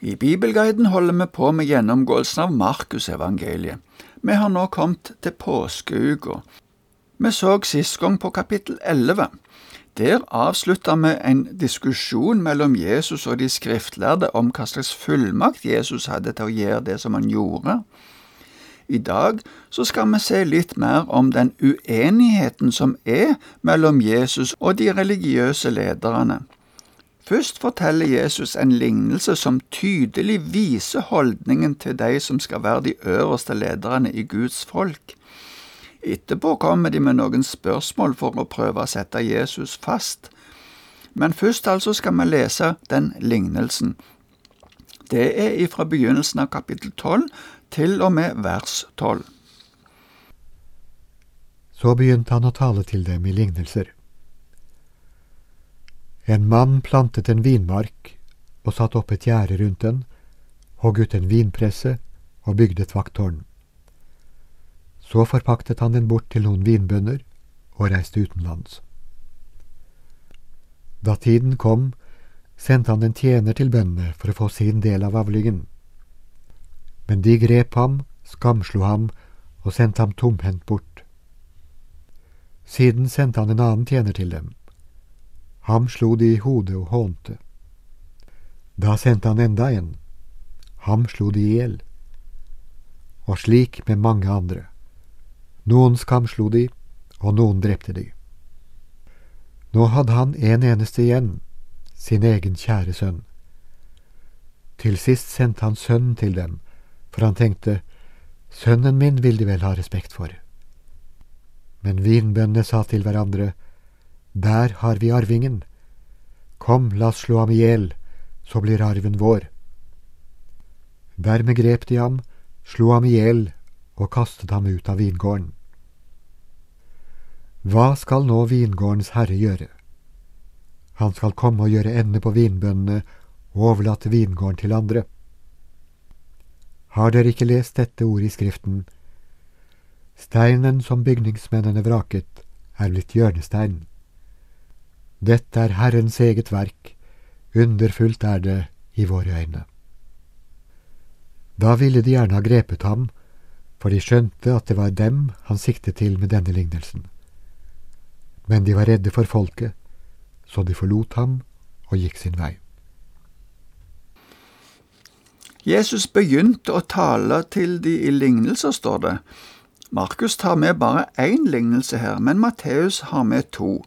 I Bibelguiden holder vi på med gjennomgåelsen av Markusevangeliet. Vi har nå kommet til påskeuka. Vi så sist gang på kapittel 11. Der avslutta vi en diskusjon mellom Jesus og de skriftlærde om hva slags fullmakt Jesus hadde til å gjøre det som han gjorde. I dag så skal vi se litt mer om den uenigheten som er mellom Jesus og de religiøse lederne. Først forteller Jesus en lignelse som tydelig viser holdningen til de som skal være de øverste lederne i Guds folk. Etterpå kommer de med noen spørsmål for å prøve å sette Jesus fast. Men først altså skal vi lese den lignelsen. Det er ifra begynnelsen av kapittel 12 til og med vers 12. Så begynte han å tale til dem i lignelser. En mann plantet en vinmark og satte opp et gjerde rundt den, hogg ut en vinpresse og bygde et vakttårn. Så forpaktet han den bort til noen vinbønder og reiste utenlands. Da tiden kom, sendte han en tjener til bøndene for å få sin del av avlingen. Men de grep ham, skamslo ham og sendte ham tomhendt bort. Siden sendte han en annen tjener til dem Ham slo de i hodet og hånte. Da sendte han enda en. Ham slo de i hjel. Og slik med mange andre. Noen skamslo de, og noen drepte de. Nå hadde han en eneste igjen, sin egen kjære sønn. Til sist sendte han sønnen til dem, for han tenkte, sønnen min vil de vel ha respekt for. Men vinbøndene sa til hverandre, der har vi arvingen. Kom, la oss slå ham i hjel, så blir arven vår. Dermed grep de ham, slo ham i hjel og kastet ham ut av vingården. Hva skal nå vingårdens herre gjøre? Han skal komme og gjøre ende på vinbøndene og overlate vingården til andre. Har dere ikke lest dette ordet i Skriften? Steinen som bygningsmennene vraket, er blitt hjørnesteinen. Dette er Herrens eget verk, underfullt er det i våre øyne. Da ville de gjerne ha grepet ham, for de skjønte at det var dem han siktet til med denne lignelsen. Men de var redde for folket, så de forlot ham og gikk sin vei. Jesus begynte å tale til de i lignelser, står det. Markus tar med bare én lignelse her, men Matteus har med to.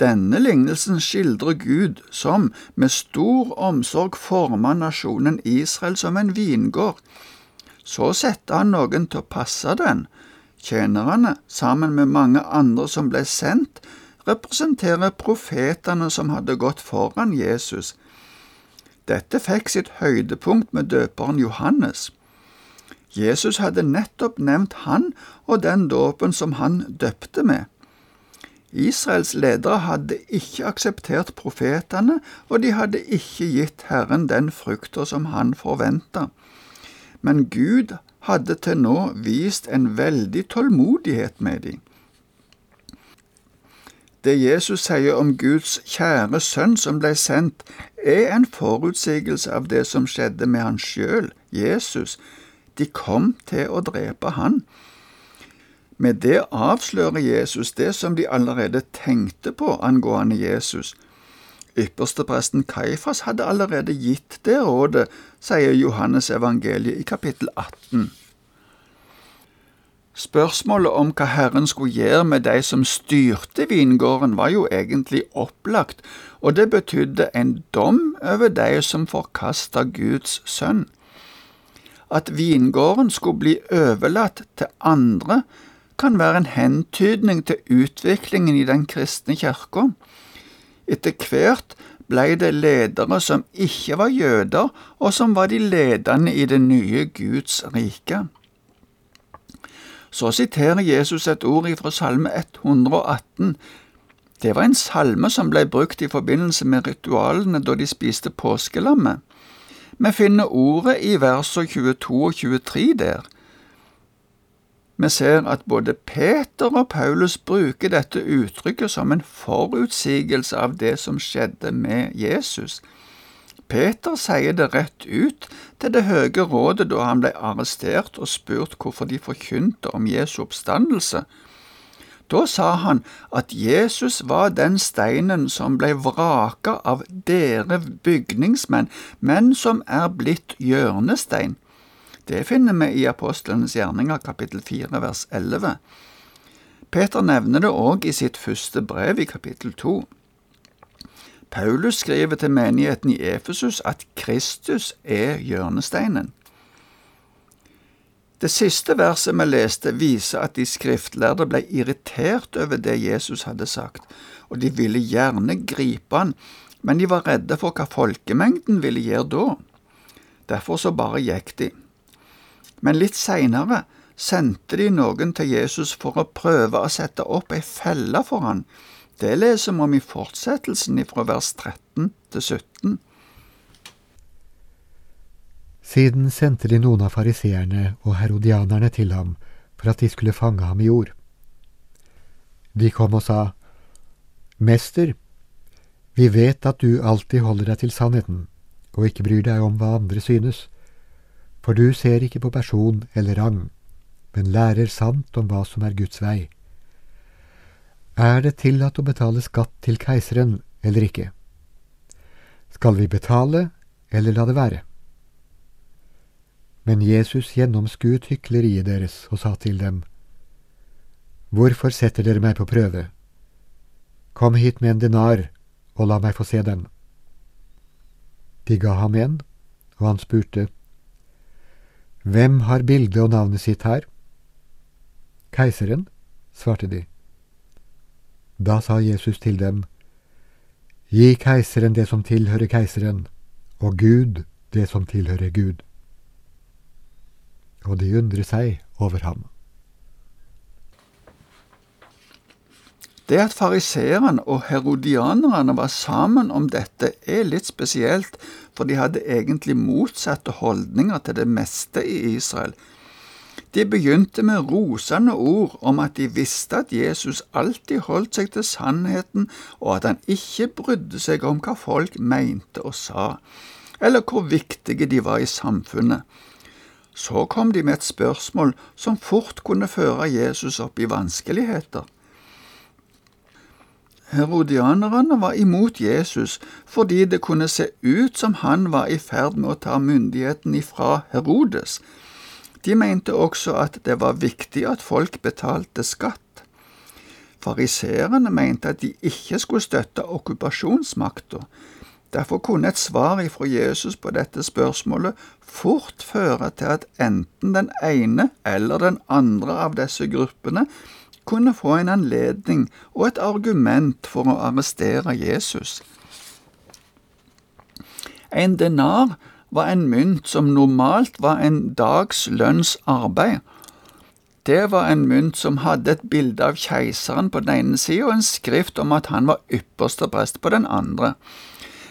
Denne lignelsen skildrer Gud som med stor omsorg former nasjonen Israel som en vingård. Så setter han noen til å passe den. Tjenerne, sammen med mange andre som ble sendt, representerer profetene som hadde gått foran Jesus. Dette fikk sitt høydepunkt med døperen Johannes. Jesus hadde nettopp nevnt han og den dåpen som han døpte med. Israels ledere hadde ikke akseptert profetene, og de hadde ikke gitt Herren den frukta som han forventa. Men Gud hadde til nå vist en veldig tålmodighet med dem. Det Jesus sier om Guds kjære sønn som ble sendt, er en forutsigelse av det som skjedde med han sjøl, Jesus. De kom til å drepe han. Med det avslører Jesus det som de allerede tenkte på angående Jesus. Ypperstepresten Kaifas hadde allerede gitt det rådet, sier Johannes evangeliet i kapittel 18. Spørsmålet om hva Herren skulle gjøre med de som styrte vingården, var jo egentlig opplagt, og det betydde en dom over de som forkasta Guds sønn. At vingården skulle bli overlatt til andre, kan være en hentydning til utviklingen i den kristne kirka. Etter hvert blei det ledere som ikke var jøder, og som var de ledende i det nye Guds rike. Så siterer Jesus et ord fra Salme 118. Det var en salme som ble brukt i forbindelse med ritualene da de spiste påskelammet. Vi finner ordet i versene 22 og 23 der. Vi ser at både Peter og Paulus bruker dette uttrykket som en forutsigelse av det som skjedde med Jesus. Peter sier det rett ut til det høye rådet da han ble arrestert og spurt hvorfor de forkynte om Jesu oppstandelse. Da sa han at Jesus var den steinen som ble vraka av dere bygningsmenn, men som er blitt hjørnestein. Det finner vi i Apostlenes gjerninger kapittel 4 vers 11. Peter nevner det òg i sitt første brev i kapittel 2. Paulus skriver til menigheten i Efesus at Kristus er hjørnesteinen. Det siste verset vi leste, viser at de skriftlærde ble irritert over det Jesus hadde sagt, og de ville gjerne gripe han, men de var redde for hva folkemengden ville gjøre da. Derfor så bare gikk de. Men litt seinere sendte de noen til Jesus for å prøve å sette opp ei felle for han. Det leser vi om i fortsettelsen fra vers 13 til 17. Siden sendte de noen av fariseerne og herodianerne til ham for at de skulle fange ham i ord. De kom og sa, Mester, vi vet at du alltid holder deg til sannheten og ikke bryr deg om hva andre synes, for du ser ikke på person eller rang, men lærer sant om hva som er Guds vei. Er det tillatt å betale skatt til keiseren eller ikke? Skal vi betale eller la det være? Men Jesus gjennomskuet hykleriet deres og sa til dem, Hvorfor setter dere meg på prøve? Kom hit med en denar, og la meg få se den. De ga ham en, og han spurte, Hvem har bildet og navnet sitt her? Keiseren, svarte de. Da sa Jesus til dem, Gi keiseren det som tilhører keiseren, og Gud det som tilhører Gud. Og de undrer seg over ham. Det at fariseerne og herodianerne var sammen om dette, er litt spesielt, for de hadde egentlig motsatte holdninger til det meste i Israel. De begynte med rosende ord om at de visste at Jesus alltid holdt seg til sannheten, og at han ikke brydde seg om hva folk mente og sa, eller hvor viktige de var i samfunnet. Så kom de med et spørsmål som fort kunne føre Jesus opp i vanskeligheter. Herodianerne var imot Jesus fordi det kunne se ut som han var i ferd med å ta myndigheten ifra Herodes. De mente også at det var viktig at folk betalte skatt. Fariseerne mente at de ikke skulle støtte okkupasjonsmakta. Derfor kunne et svar ifra Jesus på dette spørsmålet fort føre til at enten den ene eller den andre av disse gruppene kunne få en anledning og et argument for å arrestere Jesus. En denar var en mynt som normalt var en dags lønns arbeid. Det var en mynt som hadde et bilde av keiseren på den ene siden og en skrift om at han var ypperste prest på den andre.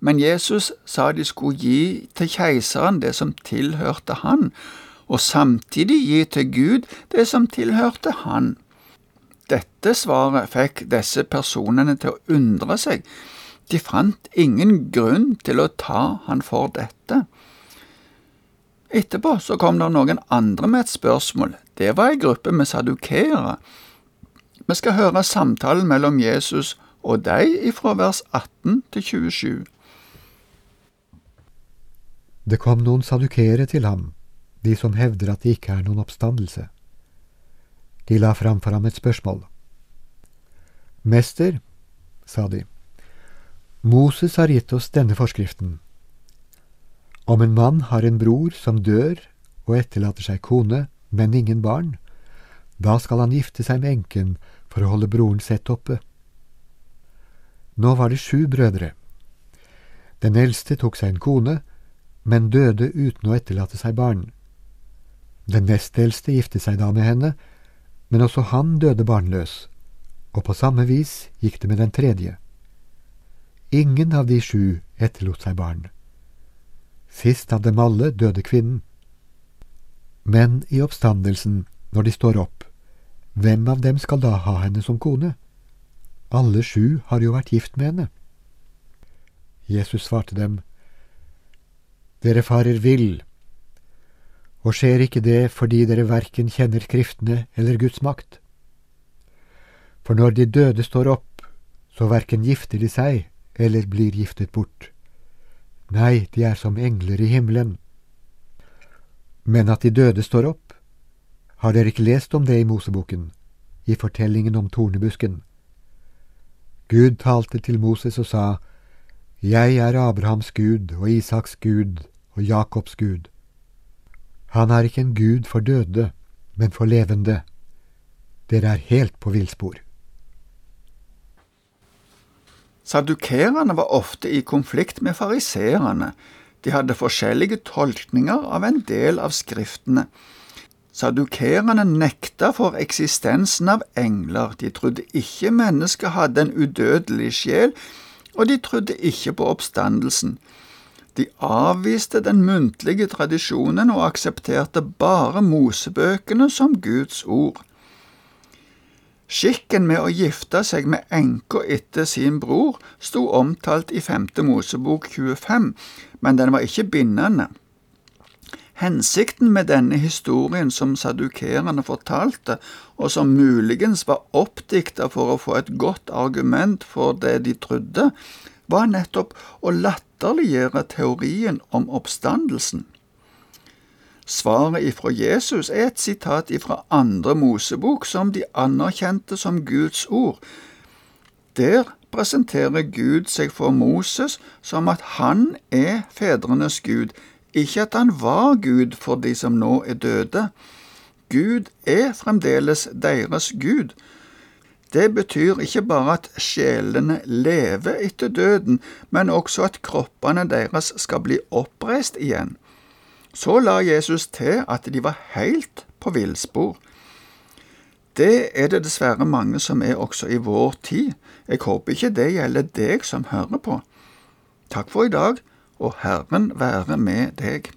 Men Jesus sa de skulle gi til keiseren det som tilhørte han, og samtidig gi til Gud det som tilhørte han. Dette svaret fikk disse personene til å undre seg. De fant ingen grunn til å ta han for dette. Etterpå så kom det noen andre med et spørsmål. Det var ei gruppe med sadukeere. Vi skal høre samtalen mellom Jesus og dem ifra vers 18 til 27. Det kom noen sadukeere til ham, de som hevder at det ikke er noen oppstandelse. De la fram for ham et spørsmål. Mester, sa de, Moses har gitt oss denne forskriften. Om en mann har en bror som dør og etterlater seg kone, men ingen barn, da skal han gifte seg med enken for å holde broren sett oppe. Nå var det sju brødre. Den eldste tok seg en kone, men døde uten å etterlate seg barn. Den nest eldste giftet seg da med henne, men også han døde barnløs, og på samme vis gikk det med den tredje. Ingen av de sju etterlot seg barn. Sist av dem alle døde kvinnen. Men i oppstandelsen, når de står opp, hvem av dem skal da ha henne som kone? Alle sju har jo vært gift med henne. Jesus svarte dem, Dere farer vill, og skjer ikke det fordi dere verken kjenner Skriftene eller Guds makt? For når de døde står opp, så verken gifter de seg eller blir giftet bort. Nei, de er som engler i himmelen. Men at de døde står opp, har dere ikke lest om det i Moseboken, i fortellingen om tornebusken? Gud talte til Moses og sa, Jeg er Abrahams Gud og Isaks Gud og Jakobs Gud. Han er ikke en gud for døde, men for levende. Dere er helt på villspor. Sadukerene var ofte i konflikt med fariseerne. De hadde forskjellige tolkninger av en del av skriftene. Sadukerene nekta for eksistensen av engler, de trodde ikke mennesket hadde en udødelig sjel, og de trodde ikke på oppstandelsen. De avviste den muntlige tradisjonen og aksepterte bare Mosebøkene som Guds ord. Skikken med å gifte seg med enka etter sin bror sto omtalt i femte Mosebok 25, men den var ikke bindende. Hensikten med denne historien som sadukerene fortalte, og som muligens var oppdikta for å få et godt argument for det de trodde, var nettopp å latterliggjøre teorien om oppstandelsen. Svaret ifra Jesus er et sitat ifra andre Mosebok som de anerkjente som Guds ord. Der presenterer Gud seg for Moses som at han er fedrenes Gud, ikke at han var Gud for de som nå er døde. Gud er fremdeles deres Gud. Det betyr ikke bare at sjelene lever etter døden, men også at kroppene deres skal bli oppreist igjen. Så la Jesus til at de var helt på villspor. Det er det dessverre mange som er også i vår tid. Jeg håper ikke det gjelder deg som hører på. Takk for i dag, og Herren være med deg.